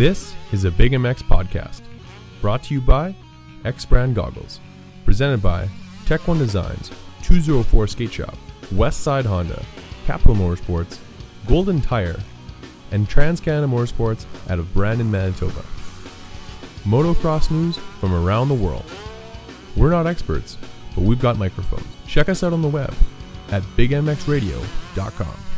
This is a Big MX podcast, brought to you by X Brand Goggles, presented by Tech One Designs, 204 Skate Shop, West Side Honda, Capital Motorsports, Golden Tire, and Trans Canada Motorsports out of Brandon, Manitoba. Motocross news from around the world. We're not experts, but we've got microphones. Check us out on the web at bigmxradio.com.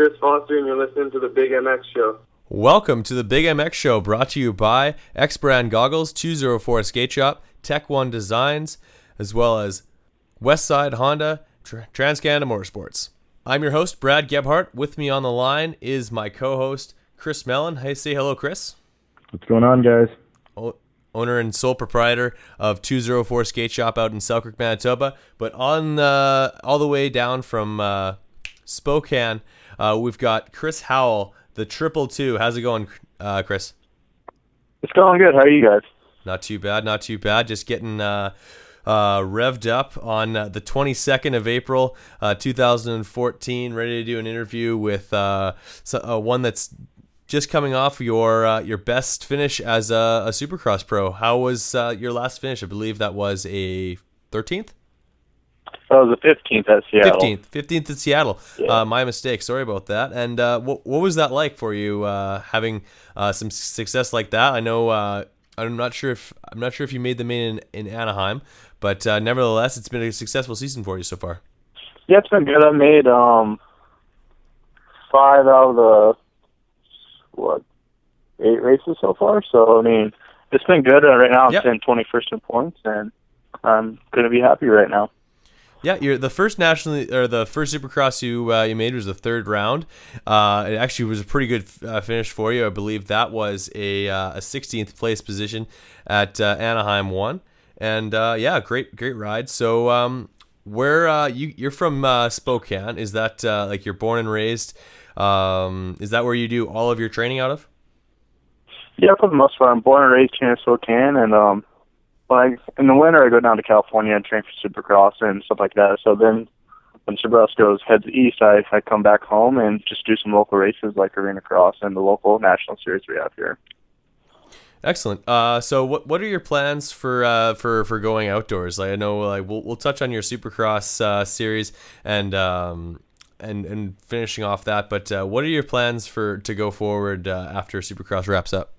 Chris Foster, and you're listening to the Big MX Show. Welcome to the Big MX Show, brought to you by X Brand Goggles, 204 Skate Shop, Tech One Designs, as well as Westside Honda, Tr- TransCanada Motorsports. I'm your host, Brad Gebhart. With me on the line is my co-host, Chris Mellon. Hey, say hello, Chris. What's going on, guys? O- owner and sole proprietor of 204 Skate Shop out in Selkirk, Manitoba. But on uh, all the way down from uh, Spokane, uh, we've got Chris Howell, the triple two. How's it going, uh, Chris? It's going good. How are you guys? Not too bad, not too bad. Just getting uh, uh, revved up on uh, the 22nd of April, uh, 2014. Ready to do an interview with uh, so, uh, one that's just coming off your uh, your best finish as a, a Supercross pro. How was uh, your last finish? I believe that was a 13th. That was the 15th at Seattle. Fifteenth, fifteenth in Seattle. Yeah. Uh, my mistake. Sorry about that. And uh, what what was that like for you uh, having uh, some success like that? I know. Uh, I'm not sure if I'm not sure if you made the main in, in Anaheim, but uh, nevertheless, it's been a successful season for you so far. Yeah, it's been good. I made um five out of the what eight races so far. So I mean, it's been good. Right now, I'm Yep. sitting 21st in points, and I'm gonna be happy right now. Yeah, you're the first nationally or the first Supercross you uh, you made was the third round. Uh, it actually was a pretty good uh, finish for you. I believe that was a uh, a 16th place position at uh, Anaheim one, and uh, yeah, great great ride. So um, where you you're from Spokane? Is that like you're born and raised? Um, is that where you do all of your training out of? Yeah, for the most part, I'm born and raised here in Spokane, and um, like in the winter, I go down to California and train for Supercross and stuff like that. So then, when Supercross goes heads east, I I come back home and just do some local races like Arena Cross and the local national series we have here. Excellent. Uh, so what what are your plans for uh, for for going outdoors? Like I know, like we'll we'll touch on your Supercross uh, series and um and and finishing off that. But uh, what are your plans for to go forward uh, after Supercross wraps up?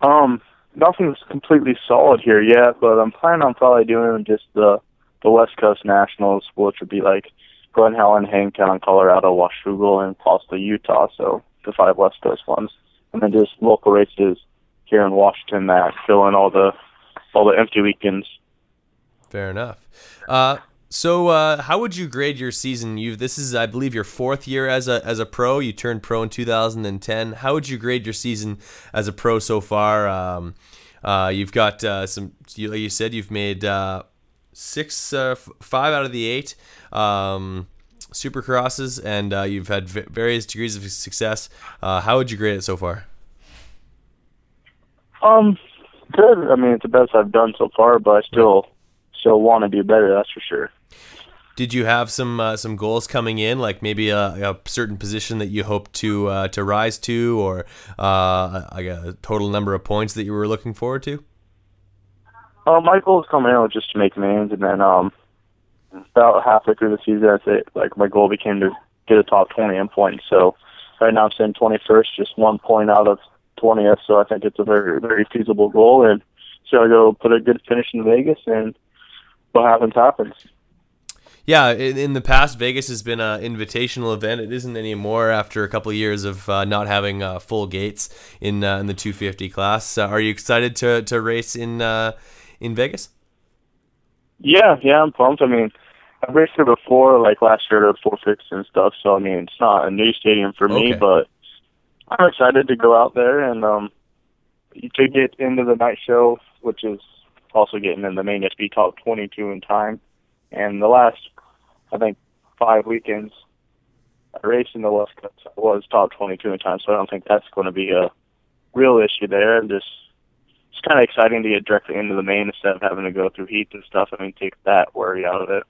Um, nothing's completely solid here yet, but I'm planning on probably doing just the the West Coast Nationals, which would be like Glen Helen, Hangtown, Colorado, Washougal, and possibly Utah. So the five West Coast ones, and then just local races here in Washington that fill in all the all the empty weekends. Fair enough. Uh, so uh, how would you grade your season? You this is I believe your fourth year as a as a pro. You turned pro in 2010. How would you grade your season as a pro so far? Um, uh, you've got uh, some. You, like you said, you've made uh, six, uh, f- five out of the eight um, supercrosses, and uh, you've had v- various degrees of success. Uh, how would you grade it so far? Um, good. I mean, it's the best I've done so far, but I still still want to do better. That's for sure. Did you have some uh, some goals coming in, like maybe a, a certain position that you hope to uh, to rise to, or uh, like a total number of points that you were looking forward to? Uh, my goal coming in was just to make mains, and then um, about halfway through the season, I say like my goal became to get a top 20 in points. So right now I'm sitting 21st, just one point out of 20th. So I think it's a very very feasible goal, and so I go put a good finish in Vegas, and what happens happens. Yeah, in, in the past, Vegas has been an invitational event. It isn't anymore after a couple of years of uh, not having uh, full gates in uh, in the 250 class. Are you excited to, to race in uh, in Vegas? Yeah, yeah, I'm pumped. I mean, I've raced here before, like last year at Four Fix and stuff. So I mean, it's not a new stadium for me, but I'm excited to go out there and um to get into the night show, which is also getting in the main SB top 22 in time. And the last, I think, five weekends, I raced in the West Coast. I was top 22 in time, so I don't think that's going to be a real issue there. I'm just it's kind of exciting to get directly into the main instead of having to go through heats and stuff. I mean, take that worry out of it.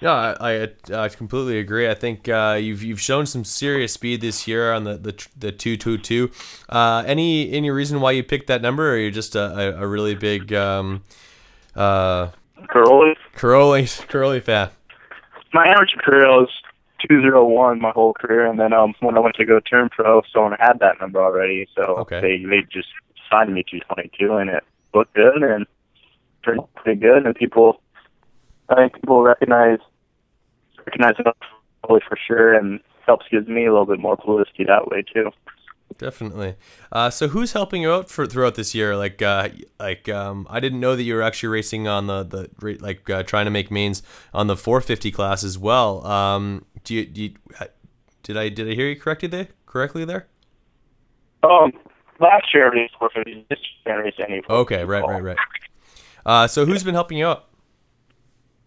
Yeah, I, I, I completely agree. I think uh, you've you've shown some serious speed this year on the the the two two two. Uh, any any reason why you picked that number, or you're just a, a, a really big um, uh, Curly. Cairoli fan? My amateur career was 201 my whole career, and then um when I went to go turn pro, someone had that number already, so Okay. they they just signed me 222, and it looked good and pretty pretty good, and people, I think people recognize recognize it probably for sure, and helps gives me a little bit more publicity that way too. Definitely. Uh, so who's helping you out for throughout this year? Like, uh, like um, I didn't know that you were actually racing on the the like uh, trying to make mains on the 450 class as well. Um, do you, do you uh, did I did I hear you correctly there? Correctly there? Um, last year I raced 450, this year I raced any. Okay, right, right, right. Uh, so who's been helping you out?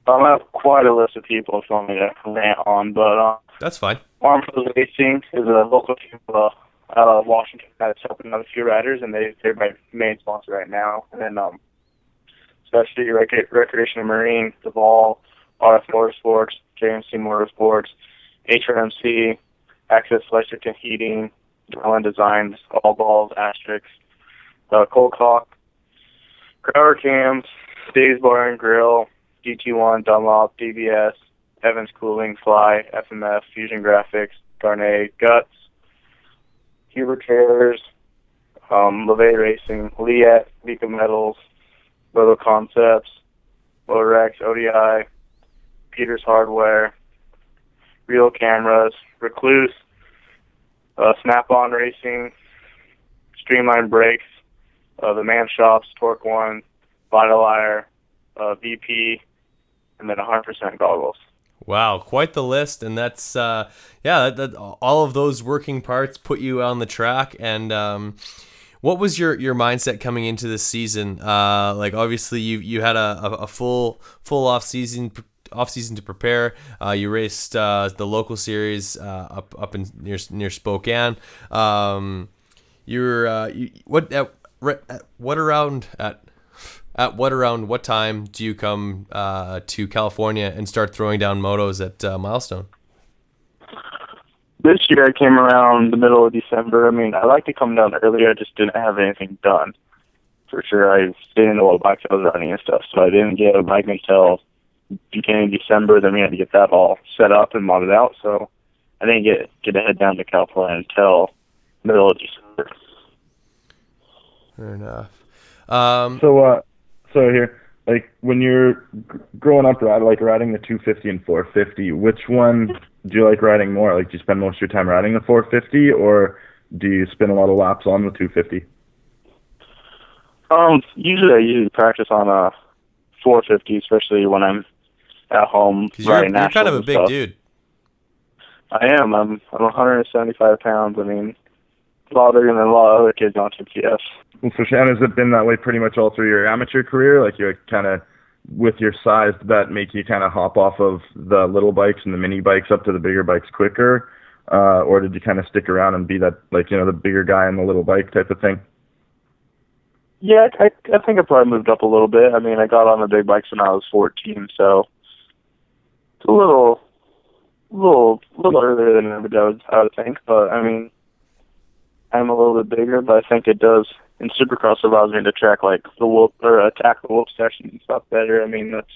Um, I have quite a list of people you me to rant on, but um. That's fine. Arm Pros Racing is a local team uh, of Washington that's helping out a few riders, and they they're my main sponsor right now. And then um, especially Rec- Recreation and Marine, Devol, RF Motorsports, JMC Motorsports, HRMC, Access Electric and Heating, Island Designs, All Balls, Asterisk, uh, Colcock, Crowder Cams, Dave's Bar and Grill, DT1, Dunlop, DBS, Evans Cooling, Fly, FMF, Fusion Graphics, Garnet, Guts, Huber Trailers, um, LeVay Racing, Liat, Vika Metals, Little Concepts, Motorex, ODI, Peters Hardware, Real Cameras, Rekluse, uh, Snap-on Racing, Streamline Brakes, uh, the Man Shops, Torque One, Vitalier, uh, VP, and then 100% goggles. Wow, quite the list, and that's uh, yeah, that, that, all of those working parts put you on the track. And um, what was your, your mindset coming into this season? Uh, like obviously you you had a, a, full full off season off season to prepare. Uh, you raced uh, the local series uh, up up in near near Spokane. Um, you're uh, you, what at, at what around at at what around what time do you come uh, to California and start throwing down motos at uh, Milestone? This year I came around the middle of December. I mean, I like to come down earlier. I just didn't have anything done. For sure, I didn't know what bikes I was running and stuff, so I didn't get a bike until beginning of December. Then we had to get that all set up and modded out. So I didn't get get to head down to California until middle of December. Fair enough. Um, So, uh, so here, like when you're g- growing up, ride like riding the 250 and 450. Which one do you like riding more? Like, do you spend most of your time riding the 450, or do you spend a lot of laps on the 250? Um, usually I usually practice on a 450, especially when I'm at home 'cause you're, riding you're kind of a big stuff. dude. I am. I'm I'm 175 pounds. I mean, a lot bigger than a lot of other kids on TPS. Well, so Shannon, has it been that way pretty much all through your amateur career? Like you're kind of with your size, did that make you kind of hop off of the little bikes and the mini bikes up to the bigger bikes quicker, uh, or did you kind of stick around and be that like you know the bigger guy in the little bike type of thing? Yeah, I I think I probably moved up a little bit. I mean, I got on the big bikes when I was 14, so it's a little, little, little earlier than I would, I would think. But I mean, I'm a little bit bigger, but I think it does. In Supercross, allows me to track like the whoop or attack the whoop section and stuff better. I mean, that's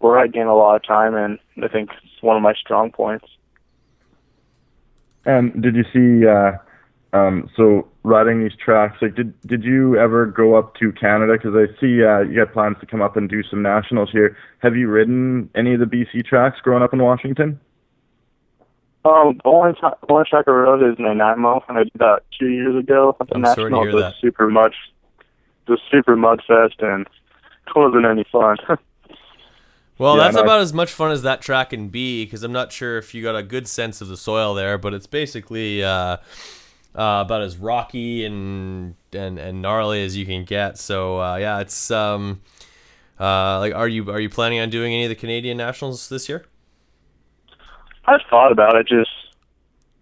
where I gain a lot of time, and I think it's one of my strong points. And did you see? Uh, um, so riding these tracks, like, did did you ever go up to Canada? Because I see uh, you had plans to come up and do some nationals here. Have you ridden any of the BC tracks growing up in Washington? Um, the only, tra- the only track I rode is Nanaimo, and I did that two years ago at the I'm sorry to hear It that. super mud, it was super mud fest, and it wasn't any fun. Well, Yeah, that's no, I- about as much fun as that track can be because I'm not sure if you got a good sense of the soil there, but it's basically uh, uh, about as rocky and, and and gnarly as you can get. So uh, yeah, it's um, uh, like are you are you planning on doing any of the Canadian nationals this year? I've thought about it. Just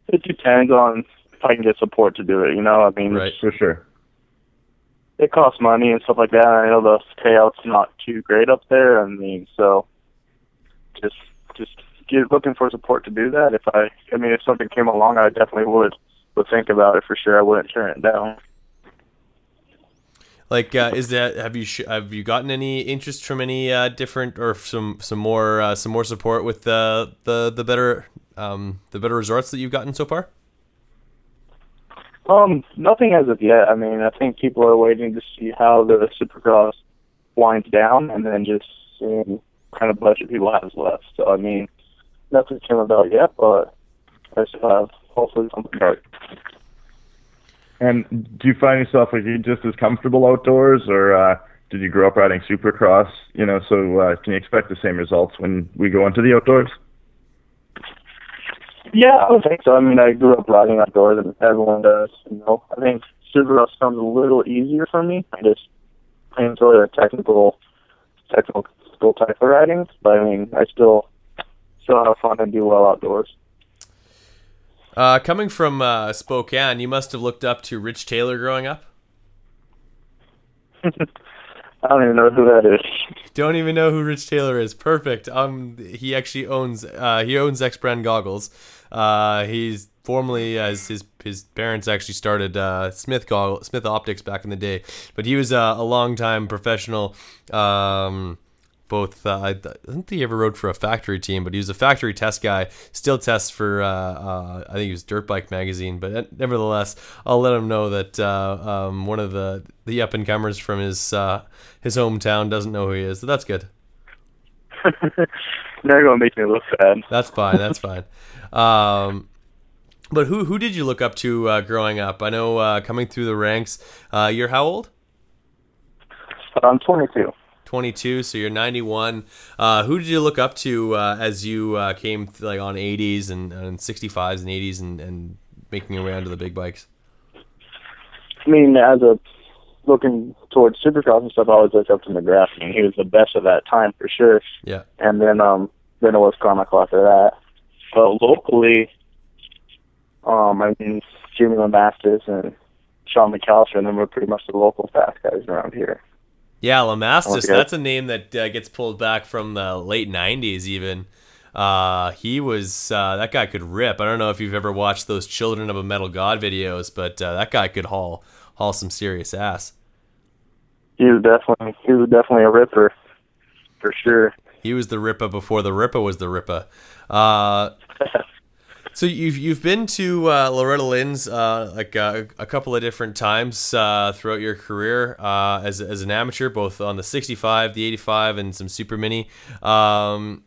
it depends on if I can get support to do it. You know, I mean, Right. For sure. it costs money and stuff like that. I know the payout's not too great up there. I mean, so just just get looking for support to do that. If I, I mean, if something came along, I definitely would would think about it for sure. I wouldn't turn it down. Like, uh, is that have you have you gotten any interest from any uh, different or some some more uh, some more support with the the the better um, the better resorts that you've gotten so far? Um, nothing as of yet. I mean, I think people are waiting to see how the Supercross winds down, and then just seeing kind of budget people have left. So, I mean, nothing came about yet, but I still have hopefully something right. And do you find yourself like you just as comfortable outdoors, or uh, did you grow up riding Supercross? You know, so uh, can you expect the same results when we go into the outdoors? Yeah, I would think so. I mean, I grew up riding outdoors, and everyone does. You know, I think Supercross comes a little easier for me. I just I enjoy the technical, technical type of riding, but I mean, I still still have fun and do well outdoors. Uh, coming from uh, Spokane, you must have looked up to Rich Taylor growing up. I don't even know who that is. Don't even know who Rich Taylor is. Perfect. Um, he actually owns uh, he owns X brand goggles. Uh, he's formerly as his his parents actually started uh, Smith goggle Smith Optics back in the day, but he was uh, a long time professional. Um, both uh, I don't think he ever rode for a factory team, but he was a factory test guy. Still tests for uh, uh, I think he was Dirt Bike magazine, but nevertheless, I'll let him know that uh, um, one of the the up and comers from his uh, his hometown doesn't know who he is. So that's good. You're gonna make me look bad. That's fine. That's fine. Um, but who who did you look up to uh, growing up? I know coming through the ranks. you're how old? I'm 22. 22 so you're 91 uh, who did you look up to uh, as you uh, came th- like on 80s and, and 65s and 80s and, and making your way onto the big bikes I mean, as a looking towards Supercross and stuff, I always looked up to McGrath. I mean, he was the best of that time for sure. yeah And then um then it was Carmichael after that. But locally, um, I mean Jimmy Lamastus and Sean McAllister, and then we're pretty much the local fast guys around here. Yeah lamastus Okay. that's a name that uh, gets pulled back from the late 90s even uh, he was uh, that guy could rip i don't know if you've ever watched those children of a metal god videos but uh, that guy could haul haul some serious ass He was definitely he was definitely a ripper, for sure. He was the Ripper before the Ripper was the Ripper. So you've you've been to uh, Loretta Lynn's uh, like uh, a couple of different times uh, throughout your career uh, as as an amateur, both on the 65, the 85, and some Super Mini. Um,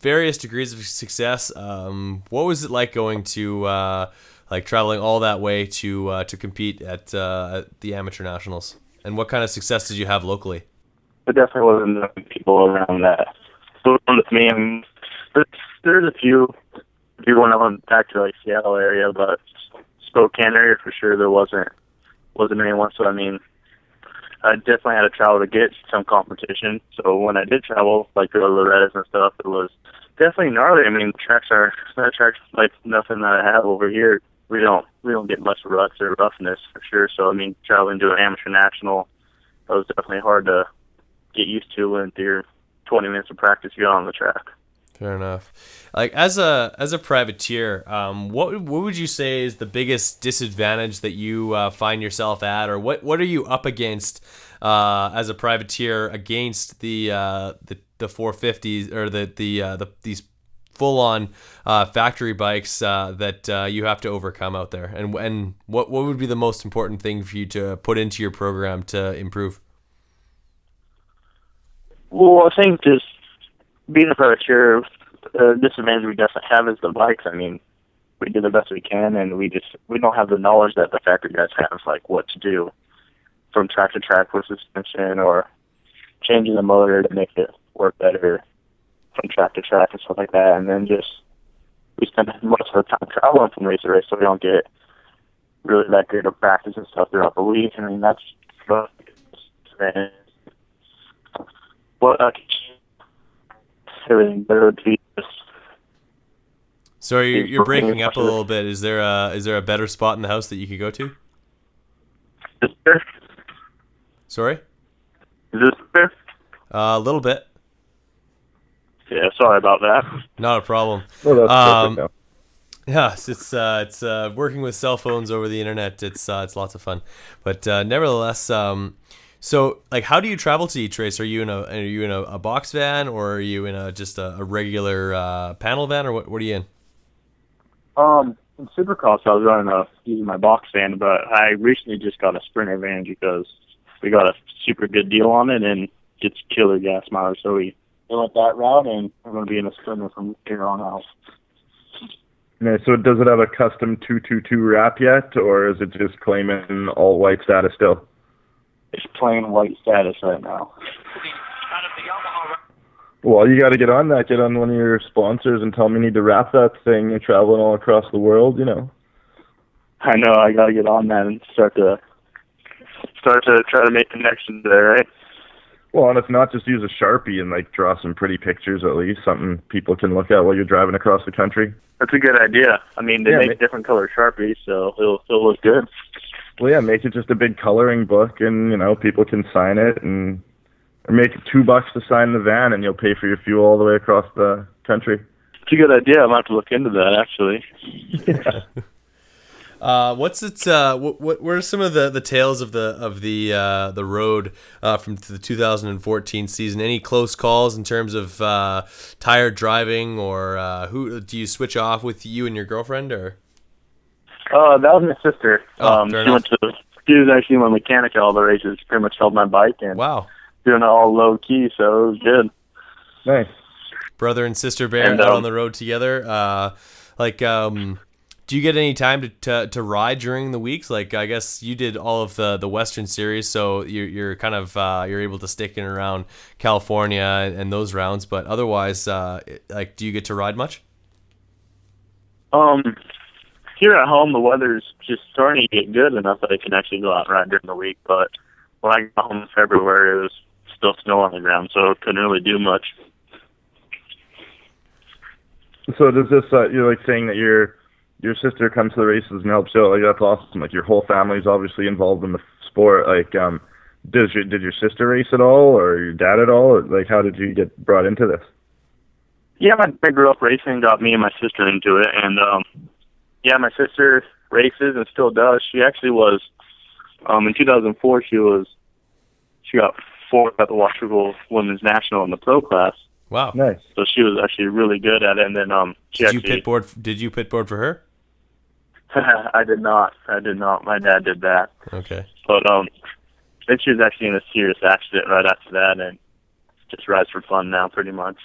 various degrees of success. Um, what was it like going to uh, like traveling all that way to to compete at, at the amateur nationals? And what kind of success did you have locally? There definitely wasn't enough people around that. So with me, mean, there's, there's a few people when I went back to like Seattle area, but Spokane area for sure there wasn't wasn't anyone. So I mean, I definitely had to travel to get some competition. So when I did travel, like go to Loretta's and stuff, it was definitely gnarly. I mean, tracks are that tracks like nothing that I have over here. We don't we don't get much ruts or roughness for sure. So I mean, traveling to an amateur national, that was definitely hard to get used to when you're 20 minutes of practice you're on the track. Fair enough. Like as a as a privateer, um, what what would you say is the biggest disadvantage that you uh, find yourself at, or what what are you up against uh, as a privateer against the uh, the the 450s or the the uh, the these full on uh, factory bikes uh, that you have to overcome out there, and and what what would be the most important thing for you to put into your program to improve? Well, I think just being a privateer, the disadvantage we definitely have is the bikes. I mean, we do the best we can, and we just we don't have the knowledge that the factory guys have, like what to do from track to track with suspension or changing the motor to make it work better from track to track and stuff like that. And then just we spend most of the time traveling from race to race, so we don't get really that great of practice and stuff throughout the week. I mean, that's what uh, everything better would be just So you're, Is you're breaking up a little bit. Is there a is there a better spot in the house that you could go to? Is this Sorry, Is this fair? uh, a little bit. Yeah, sorry about that. Not a problem. Well, that's Um, perfect. now. Yes, it's uh, it's uh, working with cell phones over the internet. It's uh, it's lots of fun, but uh, nevertheless, um, so like, how do you travel to each race? Are you in a are you in a, a box van or are you in a just a, a regular uh, panel van or what? What are you in? Um, in Supercross, I was running a using my box van, but I recently just got a Sprinter van because we got a super good deal on it and gets killer gas mileage. So we we went that route, and we're going to be in a Sprinter from here on out. Yeah, so does it have a custom 222 wrap yet, or is it just claiming all white status still? It's plain white status right now. Well, you got to get on that. Get on one of your sponsors and tell them you need to wrap that thing. You're traveling all across the world, you know. I know I got to get on that and start to start to try to make connections there, right? Well, and if not, just use a sharpie and like draw some pretty pictures at least, something people can look at while you're driving across the country. That's a good idea. I mean, they Yeah, make ma- different color sharpies, so it'll it'll look good. Well, yeah, make it just a big coloring book, and you know people can sign it, and or make it two bucks to sign the van, and you'll pay for your fuel all the way across the country. It's a good idea. I might have to look into that actually. Uh, what's it? Uh, what, what what are some of the, the tales of the of the uh, the road uh, from the 2014 season? Any close calls in terms of uh, tired driving, or uh, who do you switch off with you and your girlfriend, or Uh, that was my sister. Oh, um, fair she went to she was actually my mechanic at all the races. Pretty much held my bike and wow, doing it all low key, so it was good. Nice. brother and sister bear And, out um, on the road together? Uh, like, um, do you get any time to, to, to ride during the weeks? Like, I guess you did all of the, the Western series, so you're, you're kind of uh, you're able to stick in around California and, and those rounds. But otherwise, uh, like, do you get to ride much? Um, here at home, the weather's just starting to get good enough that I can actually go out and ride during the week. But when I got home in February, it was still snow on the ground, so I couldn't really do much. So does this uh, you're like saying that your your sister comes to the races and helps out? Like that's awesome. Like your whole family's obviously involved in the sport. Like, um, does your did your sister race at all, or your dad at all? Or, like, how did you get brought into this? Yeah, my dad grew up racing, got me and my sister into it, and um, yeah, my sister races and still does. She actually was, um, in 2004, she was, she got fourth at the Washington Women's National in the pro class, Wow. Nice. so she was actually really good at it. And then um, she Did you actually, pit board? Did you pit board for her? I did not, I did not. My dad did that, Okay. but um, then she was actually in a serious accident right after that, and just rides for fun now, pretty much.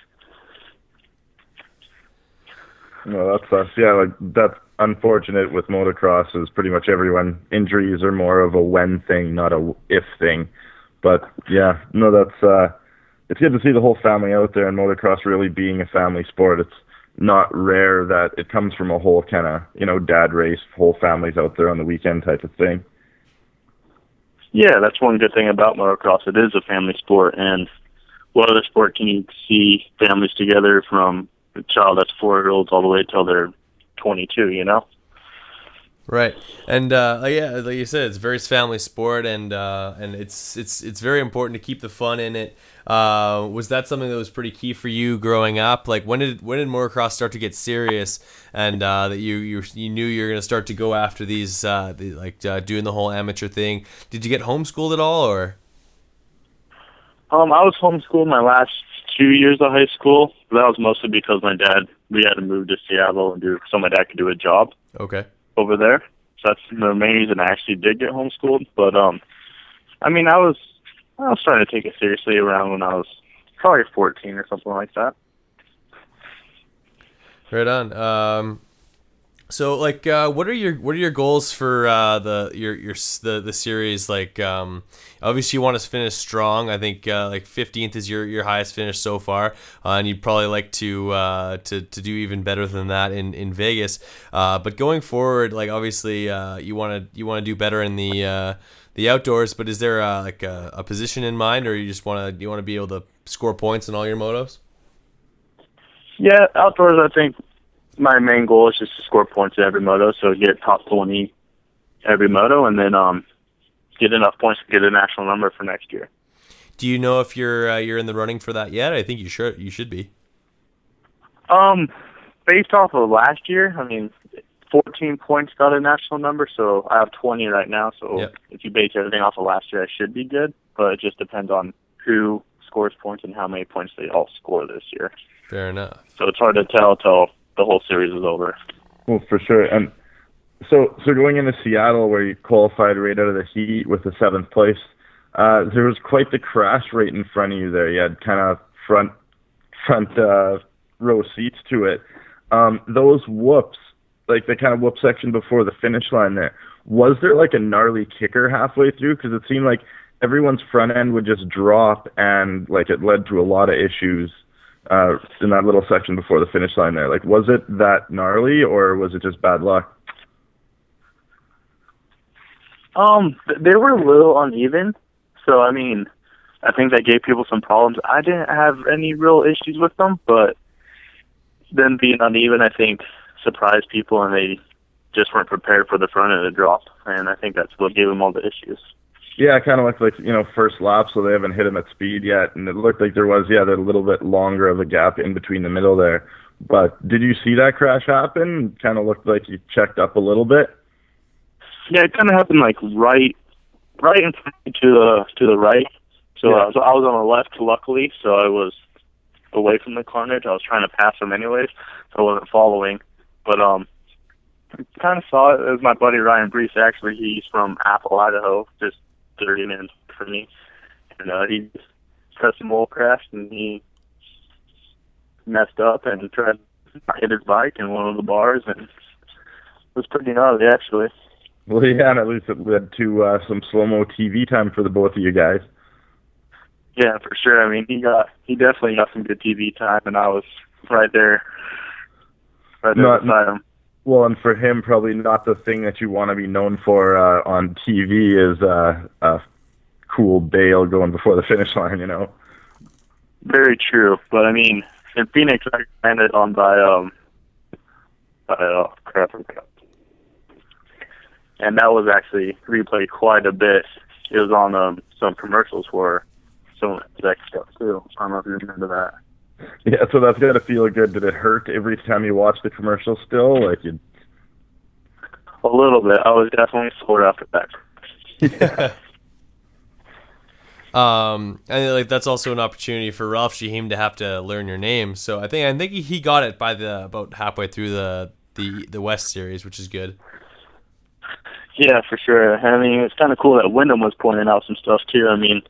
No, that sucks. Yeah, like that's unfortunate with motocross. Is pretty much everyone injuries are more of a when thing, not a if thing. But yeah, no, that's uh, it's good to see the whole family out there and motocross really being a family sport. It's not rare that it comes from a whole kind of you know dad race, whole families out there on the weekend type of thing. Yeah, that's one good thing about motocross. It is a family sport, and what other sport can you see families together from a child that's four year olds all the way till they're 22? You know? Right, and uh, yeah, like you said, it's a very family sport, and uh, and it's it's it's very important to keep the fun in it. Uh, was that something that was pretty key for you growing up? Like when did when did motocross start to get serious, and uh, that you you you knew you were going to start to go after these uh, the, like uh, doing the whole amateur thing? Did you get homeschooled at all, or Um, I was homeschooled my last two years of high school. That was mostly because my dad we had to move to Seattle and do so my dad could do a job okay? over there. So that's the main reason I actually did get homeschooled. But um, I mean, I was I was starting to take it seriously around when I was probably 14 or something like that. Right on. Um, so like, uh, what are your what are your goals for uh, the your your the the series? Like, um, obviously you want to finish strong. I think uh, like fifteenth is your, your highest finish so far, uh, and you'd probably like to uh, to to do even better than that in in Vegas. Uh, but going forward, like obviously you want to you want to do better in the the outdoors. But is there uh, like a, a position in mind, or you just want to you want to be able to score points in all your motos? Yeah, outdoors, I think my main goal is just to score points at every moto, so get top 20 every moto, and then um, get enough points to get a national number for next year. Do you know if you're uh, you're in the running for that yet? I think you should you should be. Um, based off of last year, I mean, 14 points got a national number, so I have 20 right now. So Yep. if you base everything off of last year, I should be good. But it just depends on who scores points and how many points they all score this year. Fair enough. So it's hard to tell till the whole series is over. Well, for sure. And so, so going into Seattle, where you qualified right out of the heat with the seventh place, uh, there was quite the crash right in front of you there. You had kind of front, front uh, row seats to it. Um, those whoops, like the kind of whoop section before the finish line there, was there like a gnarly kicker halfway through? Because it seemed like everyone's front end would just drop, and like it led to a lot of issues uh, in that little section before the finish line there. Like, was it that gnarly, or was it just bad luck? Um, they were a little uneven. So I mean, I think that gave people some problems. I didn't have any real issues with them, but them being uneven, I think, surprised people, and they just weren't prepared for the front end to drop. And I think that's what gave them all the issues. Yeah, it kind of looked like you know first lap, so they haven't hit him at speed yet, and it looked like there was yeah, there a little bit longer of a gap in between the middle there. But did you see that crash happen? Kind of looked like you checked up a little bit. Yeah, it kind of happened like right, right in front of me to the to the right. So Yeah. I was I was on the left, luckily, so I was away from the carnage. I was trying to pass him anyways, so I wasn't following. But um, kind of saw it. It was my buddy Ryan Brees. Actually, he's from Apple, Idaho, just 30 minutes from me, and uh, he just cut some oil crash and he messed up and tried to hit his bike in one of the bars, and it was pretty gnarly actually. Well, yeah, and at least it led to uh, some slow mo TV time for the both of you guys. Yeah, for sure. I mean, he got he definitely got some good TV time, and I was right there, right there Not- beside him. Well, and for him, probably not the thing that you want to be known for uh, on TV is uh, a cool bail going before the finish line. You know. Very true, but I mean, in Phoenix, I landed on by um, by uh, crap, and that was actually replayed quite a bit. It was on um some commercials for some X stuff too. I don't know if you remember that. Yeah, so that's gotta feel good. Did it hurt every time you watch the commercial? Still, like you. A little bit. I was definitely sore after that. yeah. Um, and like that's also an opportunity for Ralph Sheheen to have to learn your name. So I think I think he- he got it by the about halfway through the the the West series, which is good. Yeah, for sure. I mean, it's kind of cool that Windham was pointing out some stuff too. I mean,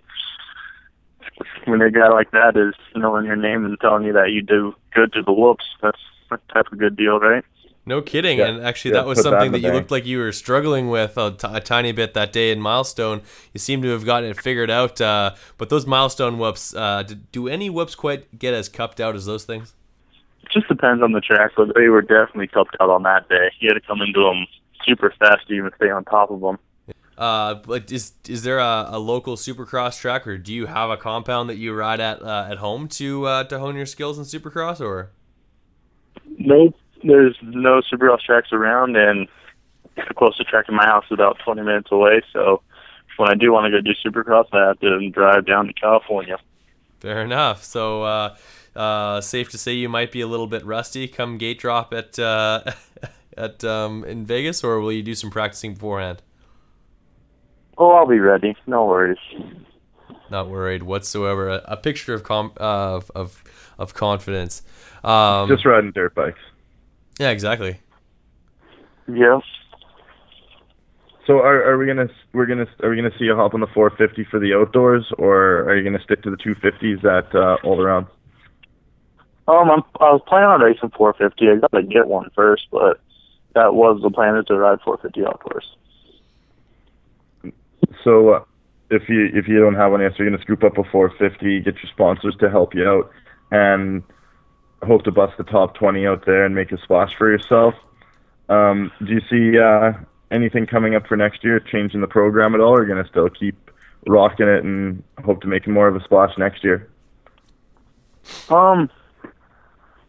when a guy like that is knowing your name and telling you that you do good to the whoops, that's that's type of good deal, right? No kidding. Yeah. And actually, Yeah, that was put that something that you looked like you were struggling with a, t- a tiny bit that day in Milestone. You seem to have gotten it figured out. Uh, but those Milestone whoops, uh, do, do any whoops quite get as cupped out as those things? It just depends on the track, but they were definitely cupped out on that day. You had to come into them super fast to even stay on top of them. Uh, like is is there a, a local Supercross track, or do you have a compound that you ride at uh, at home to uh, to hone your skills in Supercross, or? Nope, there's no Supercross tracks around, and the closest track in my house is about 20 minutes away. So when I do want to go do Supercross, I have to drive down to California. Fair enough. So, uh, uh, safe to say you might be a little bit rusty come gate drop at uh, at um, in Vegas, or will you do some practicing beforehand? Oh, I'll be ready. No worries. Not worried whatsoever. A, a picture of com- of of of confidence. Um, Just riding dirt bikes. yeah, exactly. Yeah. So are are we gonna we're gonna are we gonna see a hop on the 450 for the outdoors, or are you gonna stick to the 250s at uh, all around? Um, I'm, I was planning on racing 450. I got to get one first, but that was the plan is to ride 450 outdoors. So uh, if you if you don't have yet, so you're gonna scoop up a 450, get your sponsors to help you out, and hope to bust the top 20 out there and make a splash for yourself. Um, do you see uh, anything coming up for next year, changing the program at all, or are you gonna still keep rocking it and hope to make more of a splash next year? Um,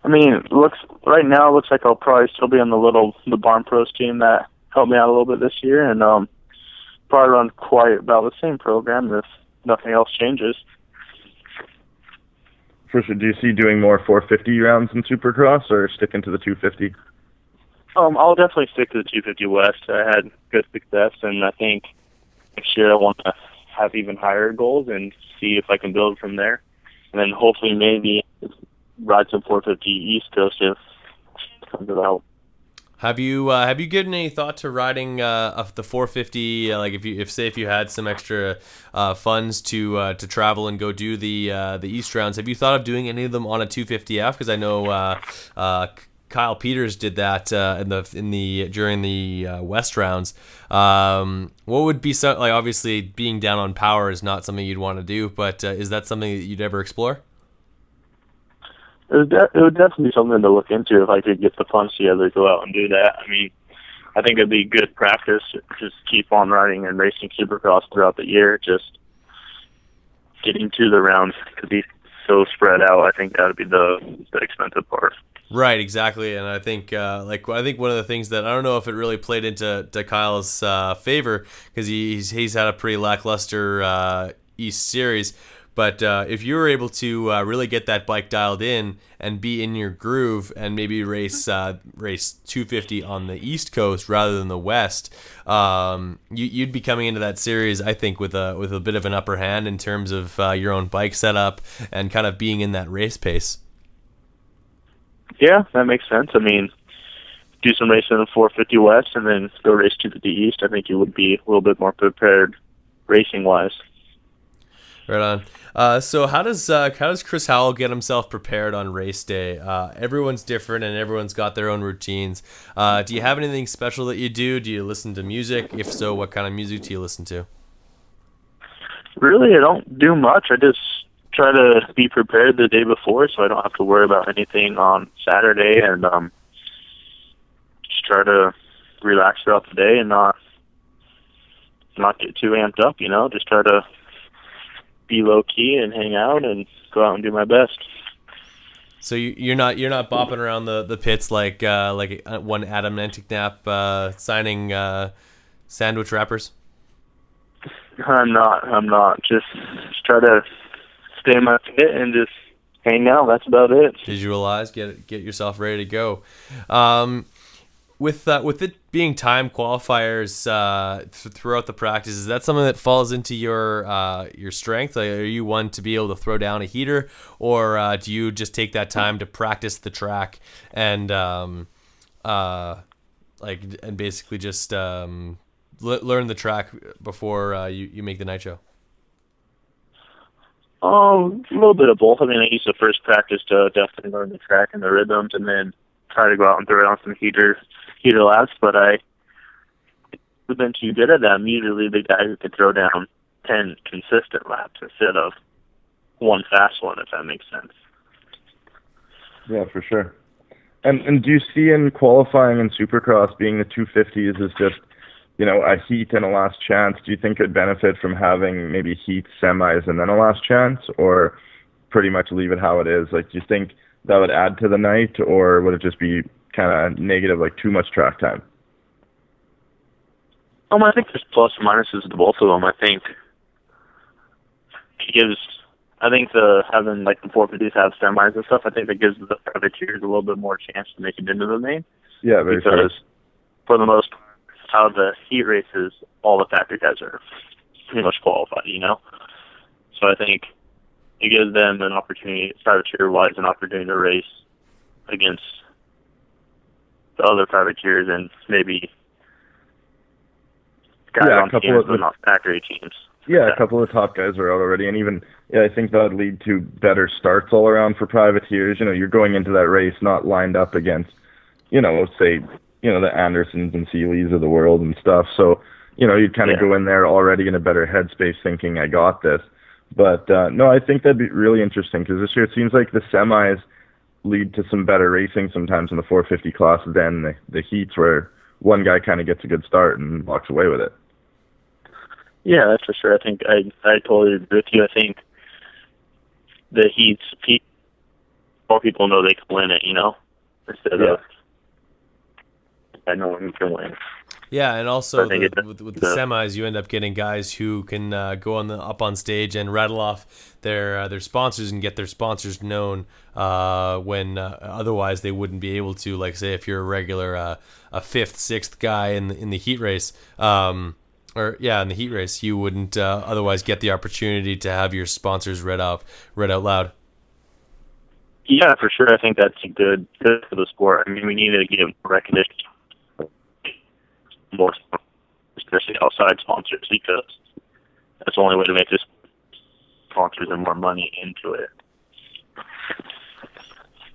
I mean, looks right now looks like I'll probably still be on the little the Barn Pros team that helped me out a little bit this year, and um, probably run quite about the same program if nothing else changes. For sure. Do you see doing more 450 rounds in Supercross or sticking to the 250? Um, I'll definitely stick to the 250 West. I had good success, and I think next year I want to have even higher goals and see if I can build from there. And then hopefully maybe ride some 450 East Coast if it comes about. Have you uh, have you given any thought to riding uh, the 450? Uh, like if you if say if you had some extra uh, funds to uh, to travel and go do the uh, the East rounds, have you thought of doing any of them on a 250F? Because I know Kyle Peters did that in the in the during the West rounds. Um, what would be so like? Obviously, being down on power is not something you'd want to do, but is that something that you'd ever explore? It would, de- it would definitely be something to look into if I could get the funds together to go out and do that. I mean, I think it'd be good practice. Just keep on riding and racing Supercross throughout the year. Just getting to the rounds could be so spread out. I think that would be the the expensive part. Right, exactly, and I think uh, like I think one of the things that I don't know if it really played into to Kyle's uh, favor because he's he's had a pretty lackluster uh, East series but uh, if you were able to uh, really get that bike dialed in and be in your groove and maybe race uh, race 250 on the East Coast rather than the West, um, you, would be coming into that series, I think, with a with a bit of an upper hand in terms of uh, your own bike setup and kind of being in that race pace. Yeah, that makes sense. I mean, do some racing in the 450 West and then go race 250 East. I think you would be a little bit more prepared racing wise. Right on. Uh, so how does uh, how does Chris Howell get himself prepared on race day? Uh, everyone's different and everyone's got their own routines. Uh, do you have anything special that you do? Do you listen to music? If so, what kind of music do you listen to? Really, I don't do much. I just try to be prepared the day before, so I don't have to worry about anything on Saturday, and um, just try to relax throughout the day and not not get too amped up. You know, just try to be low key and hang out and go out and do my best. So you, are not you're not bopping around the, the pits like uh, like uh, one Adam Enticknap uh, signing uh, sandwich wrappers. I'm not. I'm not. Just, just try to stay in my pit and just hang out. That's about it. Visualize, get get yourself ready to go. Um, with uh, with it being time qualifiers uh, th- throughout the practice, is that something that falls into your uh, your strength? Like, are you one to be able to throw down a heater, or uh, do you just take that time to practice the track and um, uh, like and basically just um, l- learn the track before uh, you you make the night show? Um, a little bit of both. I mean, I use the first practice to definitely learn the track and the rhythms, and then try to go out and throw it on some heaters heater laps, but I have been too good at that. I'm usually the guy who can throw down ten consistent laps instead of one fast one, if that makes sense. Yeah, for sure. And and do you see in qualifying in Supercross being the 250s is just you know a heat and a last chance? Do you think it'd benefit from having maybe heat semis and then a last chance, or pretty much leave it how it is? Like, do you think that would add to the night, or would it just be kind of negative, like too much track time? Um, I think there's plus minuses to both of them. I think it gives. I think the having like the 450s have semis and stuff. I think that gives the privateers a little bit more chance to make it into the main. Yeah, very because for the most part, how the heat races, all the factory guys are pretty much qualified. You know, so I think it gives them an opportunity, privateer wise, an opportunity to race against the other privateers and maybe guys yeah, on teams but not factory teams. Yeah, a couple of top guys are out already, and even yeah, I think that would lead to better starts all around for privateers. You know, you're going into that race not lined up against, you know, say, you know, the Andersons and Seelys of the world and stuff. So, you know, you'd kind of yeah. go in there already in a better headspace, thinking I got this. But uh, no, I think that'd be really interesting because this year it seems like the semis lead to some better racing sometimes in the 450 class than the, the heats where one guy kind of gets a good start and walks away with it. Yeah, that's for sure. I think I I totally agree with you. I think the heats, more people know they can win it, you know, instead yeah. of I know one can win. Yeah, and also the, with, with the the- semis, you end up getting guys who can uh, go on the up on stage and rattle off their uh, their sponsors and get their sponsors known uh, when uh, otherwise they wouldn't be able to. Like say if you're a regular uh, a fifth, sixth guy in the, in the heat race. Um, or yeah, in the heat race, you wouldn't uh, otherwise get the opportunity to have your sponsors read off, read out loud. Yeah, for sure. I think that's good good for the sport. I mean, we need to give recognition more, especially outside sponsors, because that's the only way to make this sponsors and more money into it.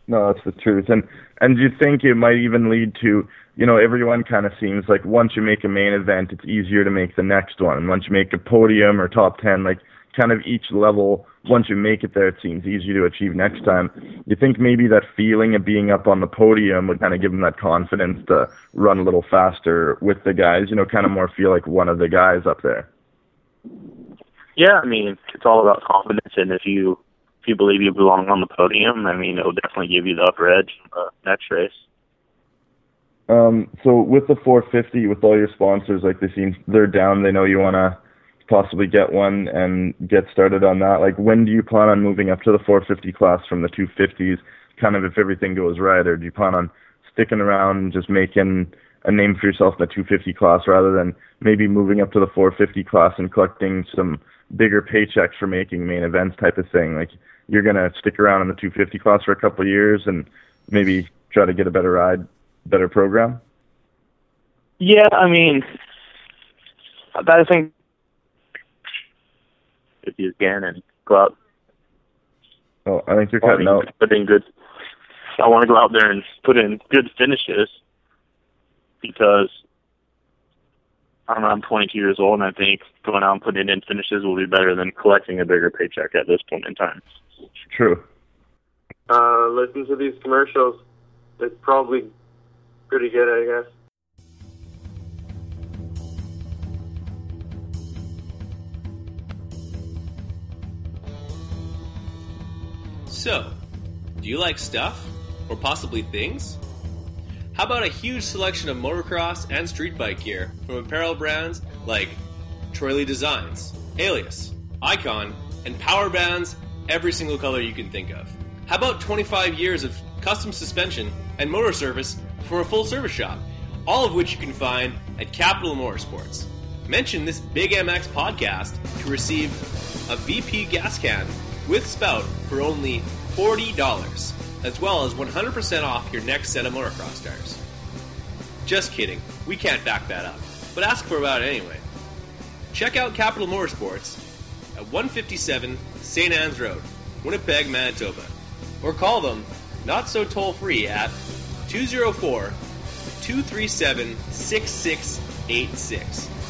No, that's the truth. And and you think it might even lead to, you know, everyone kind of seems like once you make a main event, it's easier to make the next one. Once you make a podium or top 10, like kind of each level, once you make it there, it seems easier to achieve next time. You think maybe that feeling of being up on the podium would kind of give them that confidence to run a little faster with the guys, you know, kind of more feel like one of the guys up there. Yeah, I mean, it's all about confidence, and if you if you believe you belong on the podium, I mean, it'll definitely give you the upper edge in the next race. Um, so with the 450, with all your sponsors, like they seem they're down. They know you want to possibly get one and get started on that. Like, when do you plan on moving up to the 450 class from the 250s? Kind of if everything goes right, or do you plan on sticking around and just making a name for yourself in the 250 class rather than maybe moving up to the 450 class and collecting some bigger paychecks for making main events type of thing? Like, you're gonna stick around in the 250 class for a couple of years and maybe try to get a better ride, better program. Yeah, I mean, I think if you can and go out, Oh, I think you're cutting out. put in good. I want to go out there and put in good finishes because I don't know. I'm 22 years old, and I think going out and putting in finishes will be better than collecting a bigger paycheck at this point in time. True. Uh, listen to these commercials. It's probably pretty good, I guess. So, do you like stuff? Or possibly things? How about a huge selection of motocross and street bike gear from apparel brands like Troy Lee Designs, Alias, Icon, and power bands every single color you can think of? How about 25 years of custom suspension and motor service for a full service shop? All of which you can find at Capital Motorsports. Mention this Big MX podcast to receive a VP gas can with spout for only $40, as well as 100% off your next set of motocross tires. Just kidding, we can't back that up, but ask for about it anyway. Check out Capital Motorsports at 157 St. Anne's Road, Winnipeg, Manitoba, or call them not so toll free at 204 237 6686.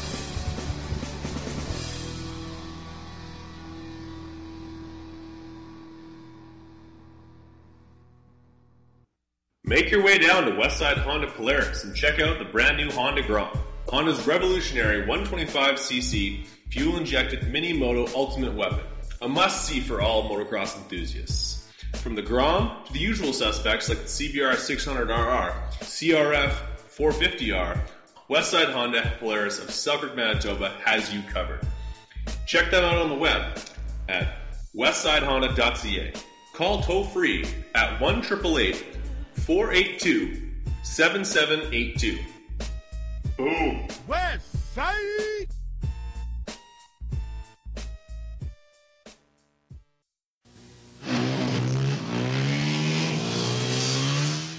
Make your way down to Westside Honda Polaris and check out the brand new Honda Grom. Honda's revolutionary 125cc fuel injected mini moto ultimate weapon. A must see for all motocross enthusiasts. From the Grom to the usual suspects like the CBR 600RR, CRF 450R, Westside Honda Polaris of Selkirk, Manitoba has you covered. Check them out on the web at westsidehonda.ca. Call toll free at 1 482 7782. Boom. West Side.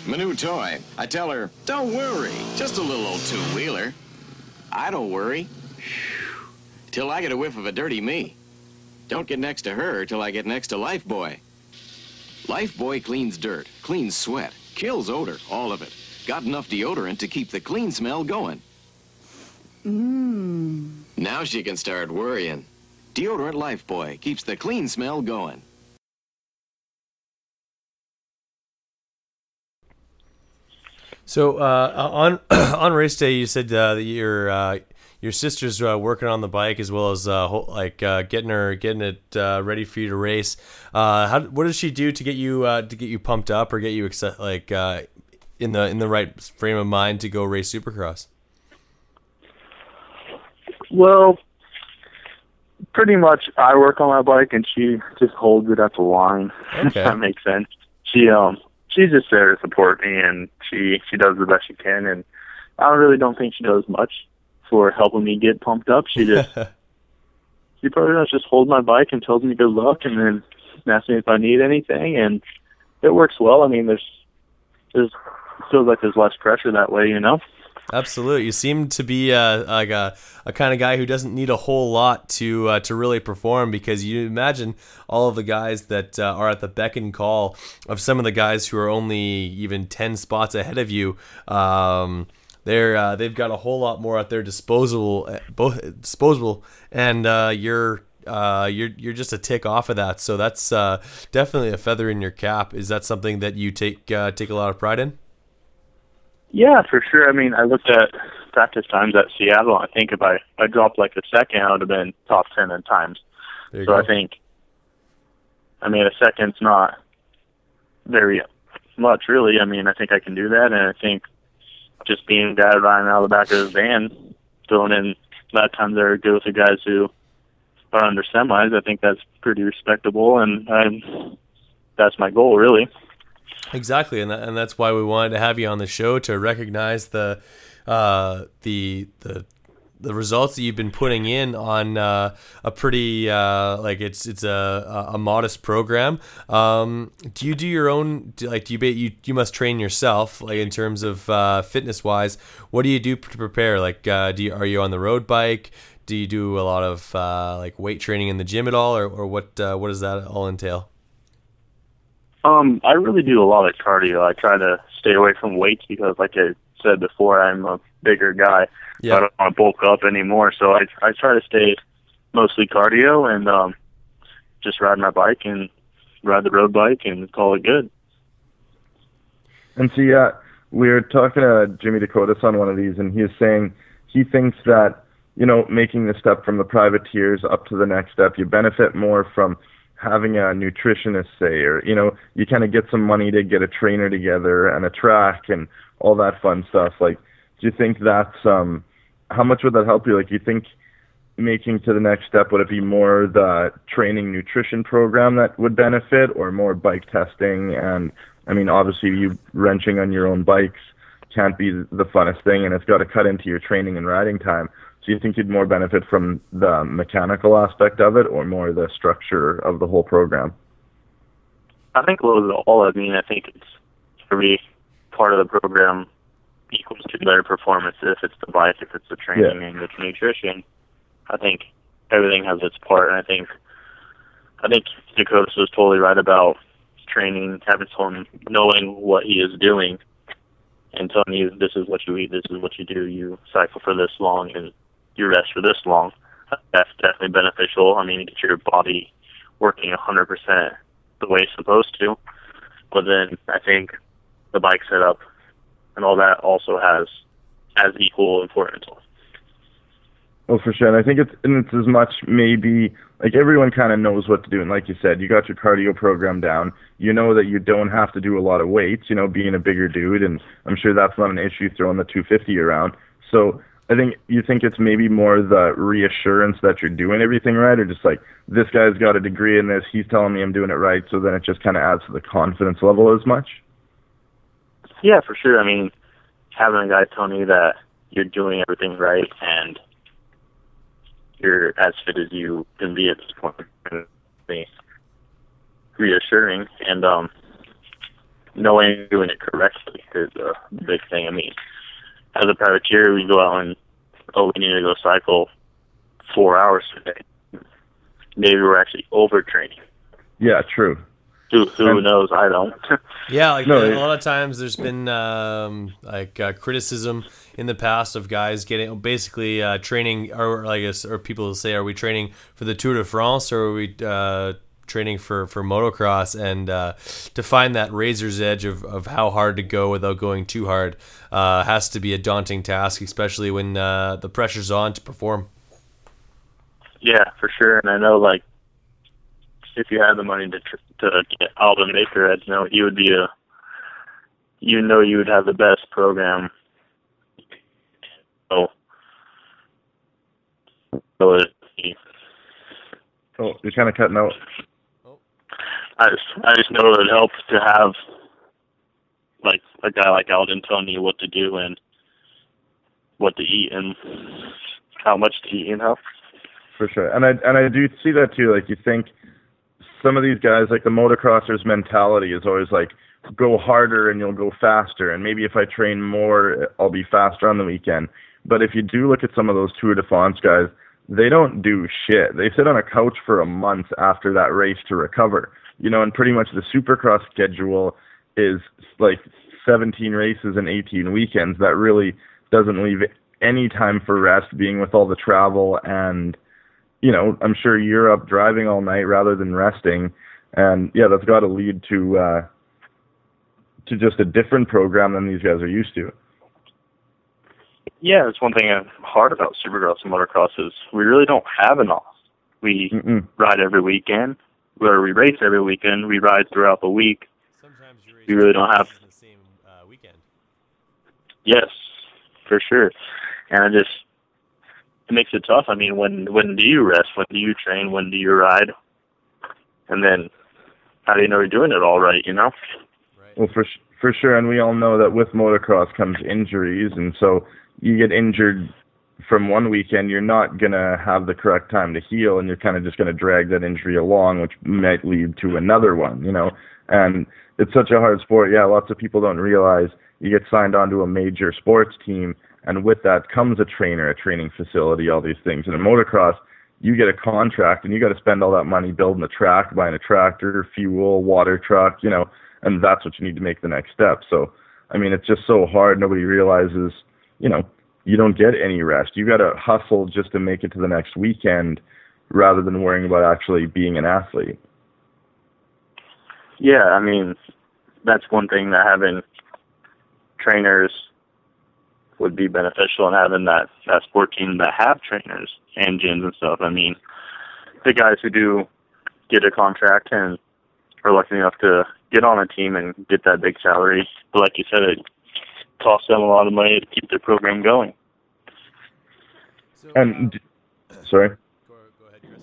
My new toy. I tell her, don't worry, just a little old two wheeler. I don't worry. Till I get a whiff of a dirty me. Don't get next to her till I get next to Lifebuoy. Lifebuoy cleans dirt, cleans sweat, kills odor, all of it. Got enough deodorant to keep the clean smell going. Mmm. Now she can start worrying. Deodorant Lifebuoy keeps the clean smell going. So uh, on on race day, you said uh, that your uh, your sister's uh, working on the bike as well as uh, whole, like uh, getting her getting it uh, ready for you to race. Uh, how what does she do to get you uh, to get you pumped up or get you exci- like uh, in the in the right frame of mind to go race Supercross? Well, pretty much I work on my bike and she just holds it at the line. Okay. if that makes sense. She um she's just there to support me and she she does the best she can and I really don't think she does much for helping me get pumped up. She just she pretty much just holds my bike and tells me good luck and then asks me if I need anything and it works well. I mean there's there's feels like there's less pressure that way, you know? Absolutely. You seem to be uh, like a, a kind of guy who doesn't need a whole lot to uh, to really perform because you imagine all of the guys that uh, are at the beck and call of some of the guys who are only even 10 spots ahead of you. Um, they're uh, they've got a whole lot more at their disposable uh, both disposable and uh, you're uh, you're you're just a tick off of that. So that's uh, definitely a feather in your cap. Is that something that you take uh, take a lot of pride in? Yeah, for sure. I mean, I looked at practice times at Seattle. I think if I I dropped like a second, I would have been top ten in times. So go. I think, I mean, a second's not very much, really. I mean, I think I can do that, and I think just being guy riding out of the back of his van, throwing in A lot of times they're good with the guys who are under semis, I think that's pretty respectable, and I'm, that's my goal, really. Exactly, and that, and that's why we wanted to have you on the show to recognize the uh, the the the results that you've been putting in on uh, a pretty uh, like it's it's a a modest program. Um, do you do your own do, like do you you you must train yourself like in terms of uh, fitness wise? What do you do to prepare? Like uh, do you, are you on the road bike? Do you do a lot of uh, like weight training in the gym at all, or, or what uh, what does that all entail? Um, I really do a lot of cardio. I try to stay away from weights because, like I said before, I'm a bigger guy. Yeah. I don't want to bulk up anymore. So I I try to stay mostly cardio and um, just ride my bike and ride the road bike and call it good. And see, uh, we were talking to Jimmy Decotis on one of these, and he was saying he thinks that you know making the step from the privateers up to the next step, you benefit more from having a nutritionist say, or you know, you kind of get some money to get a trainer together and a track and all that fun stuff. Like, do you think that's um, how much would that help you? Like, you think making to the next step would it be more the training nutrition program that would benefit, or more bike testing and I mean, obviously, you wrenching on your own bikes can't be the funnest thing, and it's got to cut into your training and riding time. Do you think you'd more benefit from the mechanical aspect of it, or more the structure of the whole program? I think a little bit of all. I mean, I think it's every part of the program equals to better performance. If it's the bike, if it's the training, Yeah. and the nutrition, I think everything has its part. And I think, I think Decotis was totally right about training, having someone knowing what he is doing, and telling you this is what you eat, this is what you do. You cycle for this long, and you rest for this long. That's definitely beneficial. I mean, you get your body working 100% the way it's supposed to. But then I think the bike setup and all that also has as equal importance. Well, for sure. And I think it's and it's as much maybe like everyone kind of knows what to do. And like you said, you got your cardio program down. You know that you don't have to do a lot of weights. You know, being a bigger dude, and I'm sure that's not an issue throwing the 250 around. So I think you think it's maybe more the reassurance that you're doing everything right, or just like this guy's got a degree in this, he's telling me I'm doing it right. So then it just kind of adds to the confidence level as much. Yeah, for sure. I mean, having a guy tell you that you're doing everything right and you're as fit as you can be at this point be reassuring. And um, knowing you're doing it correctly is a big thing. I mean, as a privateer, we go out and oh, we need to go cycle four hours today. Maybe we're actually overtraining. Yeah, true. Who who knows? I don't. Yeah, like No, a lot of times there's been um, like uh, criticism in the past of guys getting basically uh, training, or I guess, or people say, are we training for the Tour de France or are we uh, training for for motocross? And uh, to find that razor's edge of, of how hard to go without going too hard uh, has to be a daunting task, especially when uh, the pressure's on to perform. Yeah, for sure. And I know, like, if you had the money to tr- to get Aldon Baker, I'd know he would be a. You know, you would have the best program. So, know it. Oh, you're kind of cutting out. I just I just know it helps to have like a guy like Aldon telling you what to do and what to eat and how much to eat, you know. For sure, and I and I do see that too. Like you think some of these guys, like the motocrossers' mentality is always like go harder and you'll go faster, and maybe if I train more, I'll be faster on the weekend. But if you do look at some of those Tour de France guys, they don't do shit. They sit on a couch for a month after that race to recover. You know, and pretty much the Supercross schedule is like 17 races and 18 weekends. That really doesn't leave any time for rest, being with all the travel and you know, I'm sure you're up driving all night rather than resting. And yeah, that's got to lead to uh, to just a different program than these guys are used to. Yeah, it's one thing hard about Supercross and motocross is we really don't have an off. We Mm-mm. ride every weekend, where we race every weekend. We ride throughout the week. Sometimes you We really don't have- the same uh, weekend. Yes, for sure. And I just it makes it tough. I mean, when when do you rest? When do you train? When do you ride? And then how do you know you're doing it all right? You know? Well, for sh- for sure, and we all know that with motocross comes injuries, and so you get injured from one weekend, you're not gonna have the correct time to heal, and you're kind of just gonna drag that injury along, which might lead to another one, you know. And it's such a hard sport. Yeah, lots of people don't realize you get signed onto a major sports team, and with that comes a trainer, a training facility, all these things. And in motocross, you get a contract, and you got to spend all that money building a track, buying a tractor, fuel, water truck, you know, and that's what you need to make the next step. So, I mean, it's just so hard. Nobody realizes, you know, you don't get any rest. You got to hustle just to make it to the next weekend rather than worrying about actually being an athlete. Yeah, I mean, that's one thing that having trainers would be beneficial in having that that sport team that have trainers and gyms and stuff. I mean, the guys who do get a contract and are lucky enough to get on a team and get that big salary, but like you said, it costs them a lot of money to keep their program going. So, And d- sorry. go, go ahead, Chris.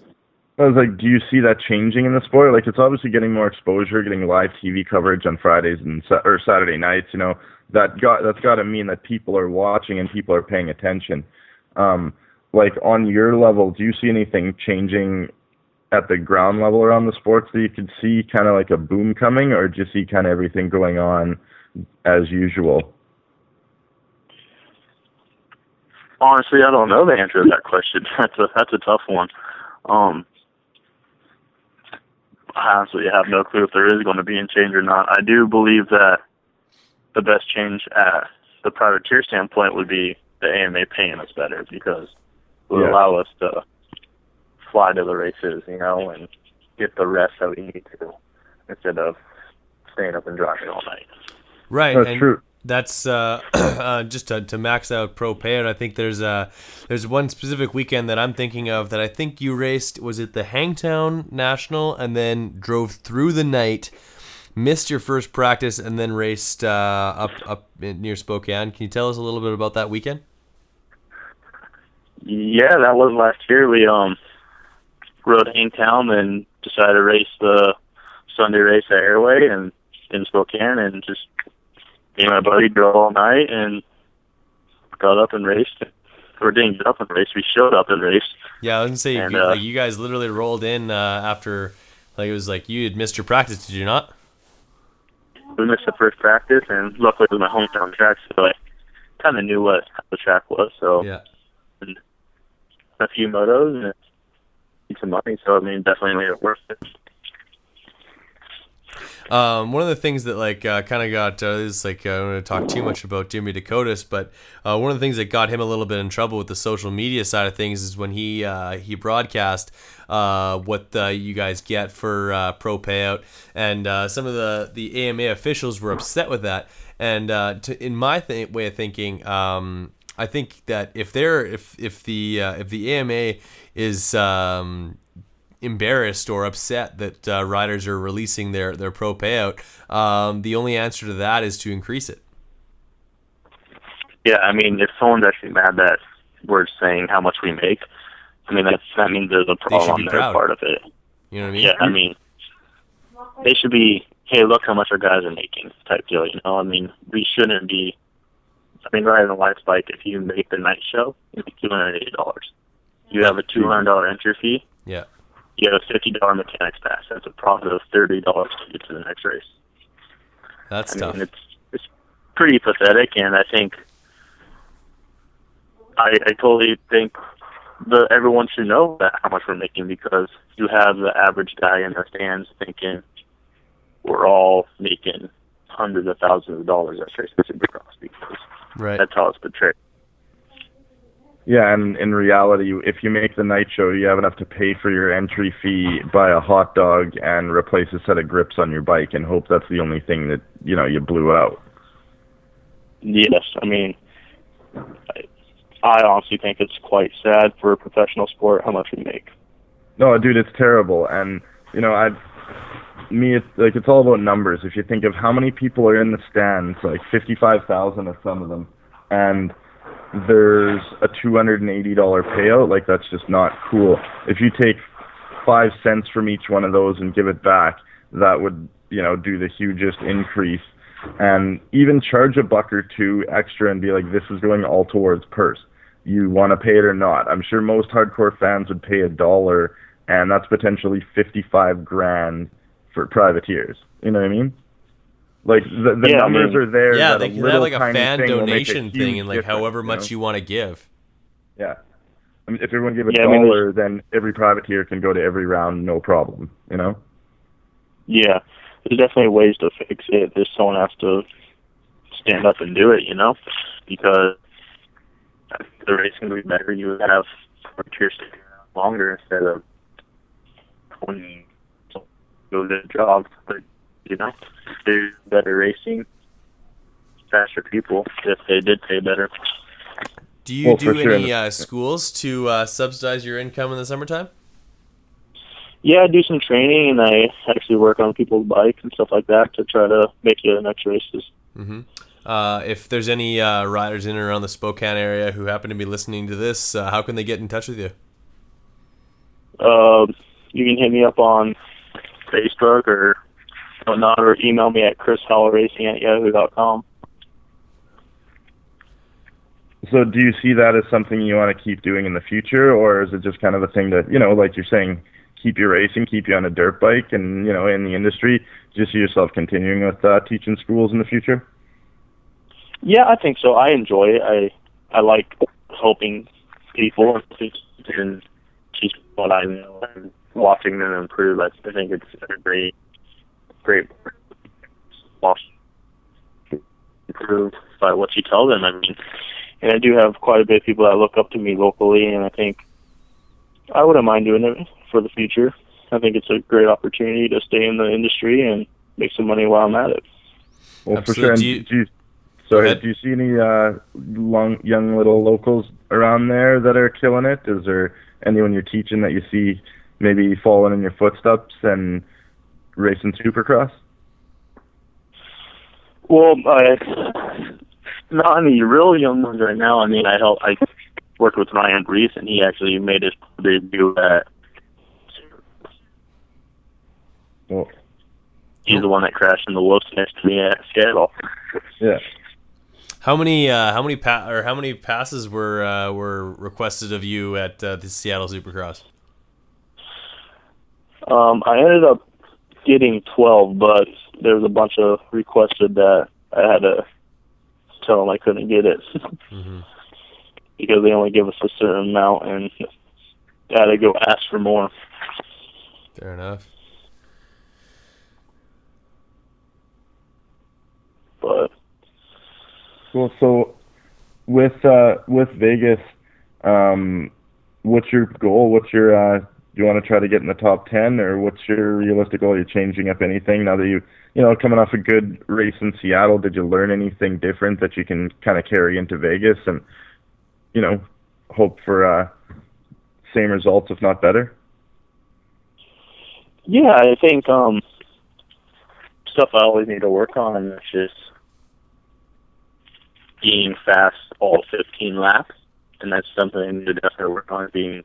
I was like, do you see that changing in the sport? Like, it's obviously getting more exposure, getting live TV coverage on Fridays and or Saturday nights. You know, that got that's got to mean that people are watching and people are paying attention. Um, like on your level, do you see anything changing at the ground level around the sports that you could see kind of like a boom coming, or do you see kind of everything going on as usual? Honestly, I don't know the answer to that question. That's a that's a tough one. Um, I honestly have no clue if there is going to be a change or not. I do believe that the best change at the privateer standpoint would be the AMA paying us better because it would Yeah. allow us to fly to the races, you know, and get the rest that we need to instead of staying up and driving all night. Right. That's and true. That's uh, uh, just to, to max out pro payout. I think there's uh, there's one specific weekend that I'm thinking of that I think you raced. Was it the Hangtown National and then drove through the night, missed your first practice, and then raced uh, up up near Spokane? Can you tell us a little bit about that weekend? Yeah, that was last year. We um rode Hangtown and decided to race the Sunday race at Airway and in Spokane and just me and my buddy drove all night and got up and raced. Or didn't get up and race. We showed up and raced. Yeah, I was gonna say And, you, uh, like, you guys literally rolled in uh, after like it was like you had missed your practice. Did you not? We missed the first practice, and luckily it was my hometown track, so I kind of knew what the track was. So Yeah. a few motos and some money. So I mean, definitely made it worth it. Um, one of the things that like uh, kind of got uh, is like uh, I don't want to talk too much about Jimmy Decotis, but uh, one of the things that got him a little bit in trouble with the social media side of things is when he uh, he broadcast uh, what you guys get for pro payout, and some of the the AMA officials were upset with that. And to, in my th- way of thinking, um, I think that if they're if if the if the AMA is um, embarrassed or upset that uh, riders are releasing their their pro payout, um, the only answer to that is to increase it. Yeah, I mean, if someone's actually mad that we're saying how much we make, I mean, that's that means there's a problem on their proud. part of it. You know what I mean? Yeah, I mean, they should be. Hey, look how much our guys are making, type deal. You know, I mean, we shouldn't be. I mean, riding a light bike, if you make the night show, it's two hundred eighty dollars. You have a two hundred dollar entry fee. Yeah. You have a fifty dollar mechanics pass. That's a profit of thirty dollars to get to the next race. That's I tough. mean, it's it's pretty pathetic, and I think I I totally think that everyone should know that how much we're making because you have the average guy in the stands thinking we're all making hundreds of thousands of dollars at Trace Supercross because right. that's how it's portrayed. Yeah, and in reality, if you make the night show, you have enough to pay for your entry fee, buy a hot dog, and replace a set of grips on your bike, and hope that's the only thing that you know you blew out. Yes, I mean, I, honestly think it's quite sad for a professional sport how much we make. No, dude, it's terrible. And you know, I, me, it's like it's all about numbers. If you think of how many people are in the stands, like fifty-five thousand of some of them, and there's a two hundred and eighty dollar payout. Like that's just not cool. If you take five cents from each one of those and give it back, that would you know do the hugest increase. And even charge a buck or two extra and be like, this is going all towards purse. You want to pay it or not? I'm sure most hardcore fans would pay a dollar, and that's potentially fifty-five grand for privateers. You know what I mean? Like the, the Yeah, I numbers mean- are there. yeah, they can have like a fan thing will a donation thing and like however much know? you want to give. Yeah. I mean, if everyone gave a Yeah, I mean, dollar, then every privateer can go to every round, no problem. You know? Yeah, there's definitely ways to fix it. There's someone has to stand up and do it, you know, because I think the racing would be better. You would have volunteers sticking around longer instead of when go to the job. But you know, there's better racing, faster people if they did pay better. Do you Well, do for sure. any uh, schools to uh, subsidize your income in the summertime? Yeah, I do some training and I actually work on people's bikes and stuff like that to try to make it the next races. hmm Uh, if there's any uh, riders in and around the Spokane area who happen to be listening to this, uh, how can they get in touch with you? Um, you can hit me up on Facebook or whatnot, or email me at chrishowellracing at yahoo.com. So do you see that as something you want to keep doing in the future, or is it just kind of a thing that you know, like you're saying, keep you racing, keep you on a dirt bike, and you know, in the industry, do you see yourself continuing with uh, teaching schools in the future? Yeah, I think so. I enjoy it. I I like helping people and teach what I know and watching them improve. I, I think it's a great, great watch improve by what you tell them. I mean, and I do have quite a bit of people that look up to me locally, and I think I wouldn't mind doing it for the future. I think it's a great opportunity to stay in the industry and make some money while I'm at it. Well, Absolutely. for sure. And Do you- do you, Go sorry, ahead. do you see any uh, long, young little locals around there that are killing it? Is there anyone you're teaching that you see maybe following in your footsteps and racing Supercross? Well, I not any real young ones right now. I mean, I help. I worked with Ryan Brees, and he actually made his debut at. Well, He's the one that crashed in the whoops next to me at Seattle. yeah. How many uh, how many pa- or how many passes were uh, were requested of you at uh, the Seattle Supercross? Um, I ended up getting twelve, but there was a bunch of requested that I had to tell them I couldn't get it Mhm. because they only give us a certain amount, and I had to go ask for more. Fair enough. But Cool. So, with uh, with Vegas, um, what's your goal? What's your uh, do you want to try to get in the top ten, or what's your realistic goal? Are you changing up anything now that you you know coming off a good race in Seattle? Did you learn anything different that you can kind of carry into Vegas and you know hope for uh, same results if not better? Yeah, I think um stuff I always need to work on is just being fast all 15 laps, and that's something I need to definitely work on. Being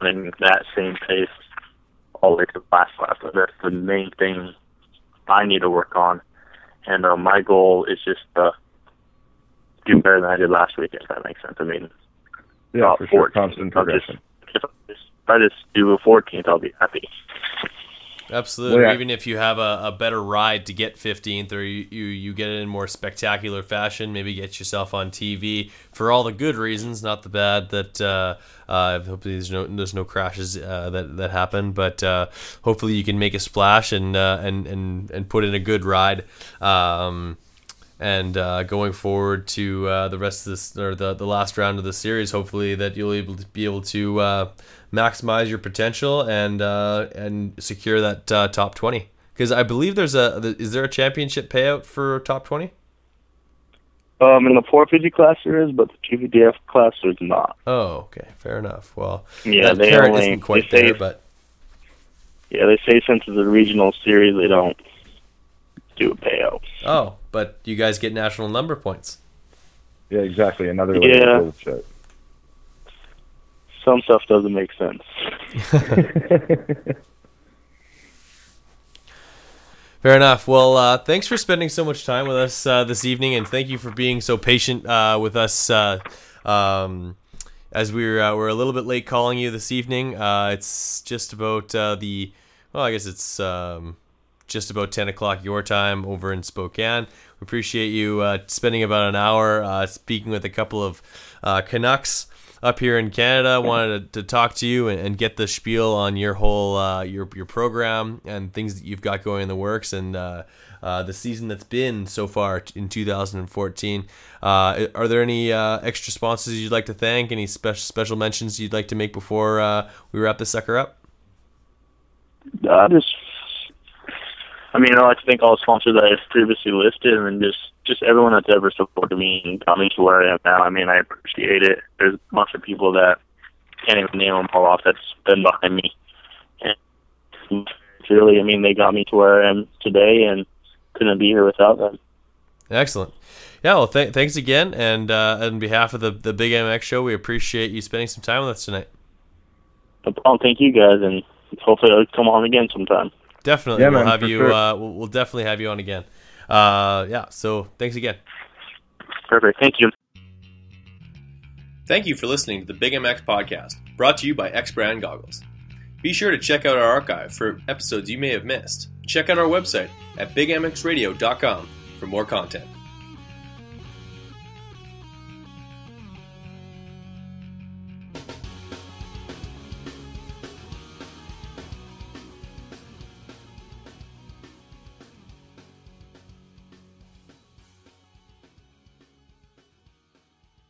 running that same pace all the way to the last lap. So that's the main thing I need to work on. And uh, my goal is just to do better than I did last week, if that makes sense. I mean, Yeah, for sure. Constant I'll just- progression. If I just, if I just do a 14th, I'll be happy. Absolutely. Or even if you have a, a better ride to get 15th or you, you, you get it in more spectacular fashion, maybe get yourself on TV for all the good reasons, not the bad that uh, uh, hopefully there's no there's no crashes uh, that that happen, but uh, hopefully you can make a splash and uh, and, and and put in a good ride. Um, and uh, going forward to uh, the rest of this or the, the last round of the series, hopefully that you'll able to be able to uh, maximize your potential and uh, and secure that uh, top twenty. Because I believe there's a is there a championship payout for top twenty? Um, in the 450 class there is, but the 250F class there's not. Oh, okay, fair enough. Well, Yeah, that they only- isn't quite they say- there, but Yeah, they say since it's a regional series, they don't do a payout. oh, but you guys get national number points. Yeah, exactly. Another way Yeah. To build shit. Some stuff doesn't make sense. Fair enough. Well, uh, thanks for spending so much time with us uh, this evening, and thank you for being so patient uh, with us. Uh, um, as we were, uh, we're a little bit late calling you this evening. Uh, it's just about uh, the, well, I guess it's um, just about 10 o'clock your time over in Spokane. We appreciate you uh, spending about an hour uh, speaking with a couple of uh, Canucks up here in Canada. Wanted to, to talk to you and, and get the spiel on your whole uh, your your program and things that you've got going in the works and uh, uh, the season that's been so far in 2014. Uh, are there any uh, extra sponsors you'd like to thank? Any special special mentions you'd like to make before uh, we wrap this sucker up? I just, I mean, I like to thank all the sponsors that I've previously listed, and just just everyone that's ever supported me and got me to where I am now. I mean, I appreciate it. There's a bunch of people that can't even name them all off that's been behind me, and really, I mean, they got me to where I am today, and couldn't be here without them. Excellent. Yeah, well, th- thanks again, and uh, on behalf of the the Big MX show, we appreciate you spending some time with us tonight. No problem. Thank you guys, and hopefully I'll come on again sometime. Definitely, Yeah, we'll man, have you. sure. Uh, we'll, we'll definitely have you on again. Uh, yeah. So thanks again. Perfect. Thank you. Thank you for listening to the Big MX podcast, brought to you by X Brand Goggles. Be sure to check out our archive for episodes you may have missed. Check out our website at bigmxradio.com for more content.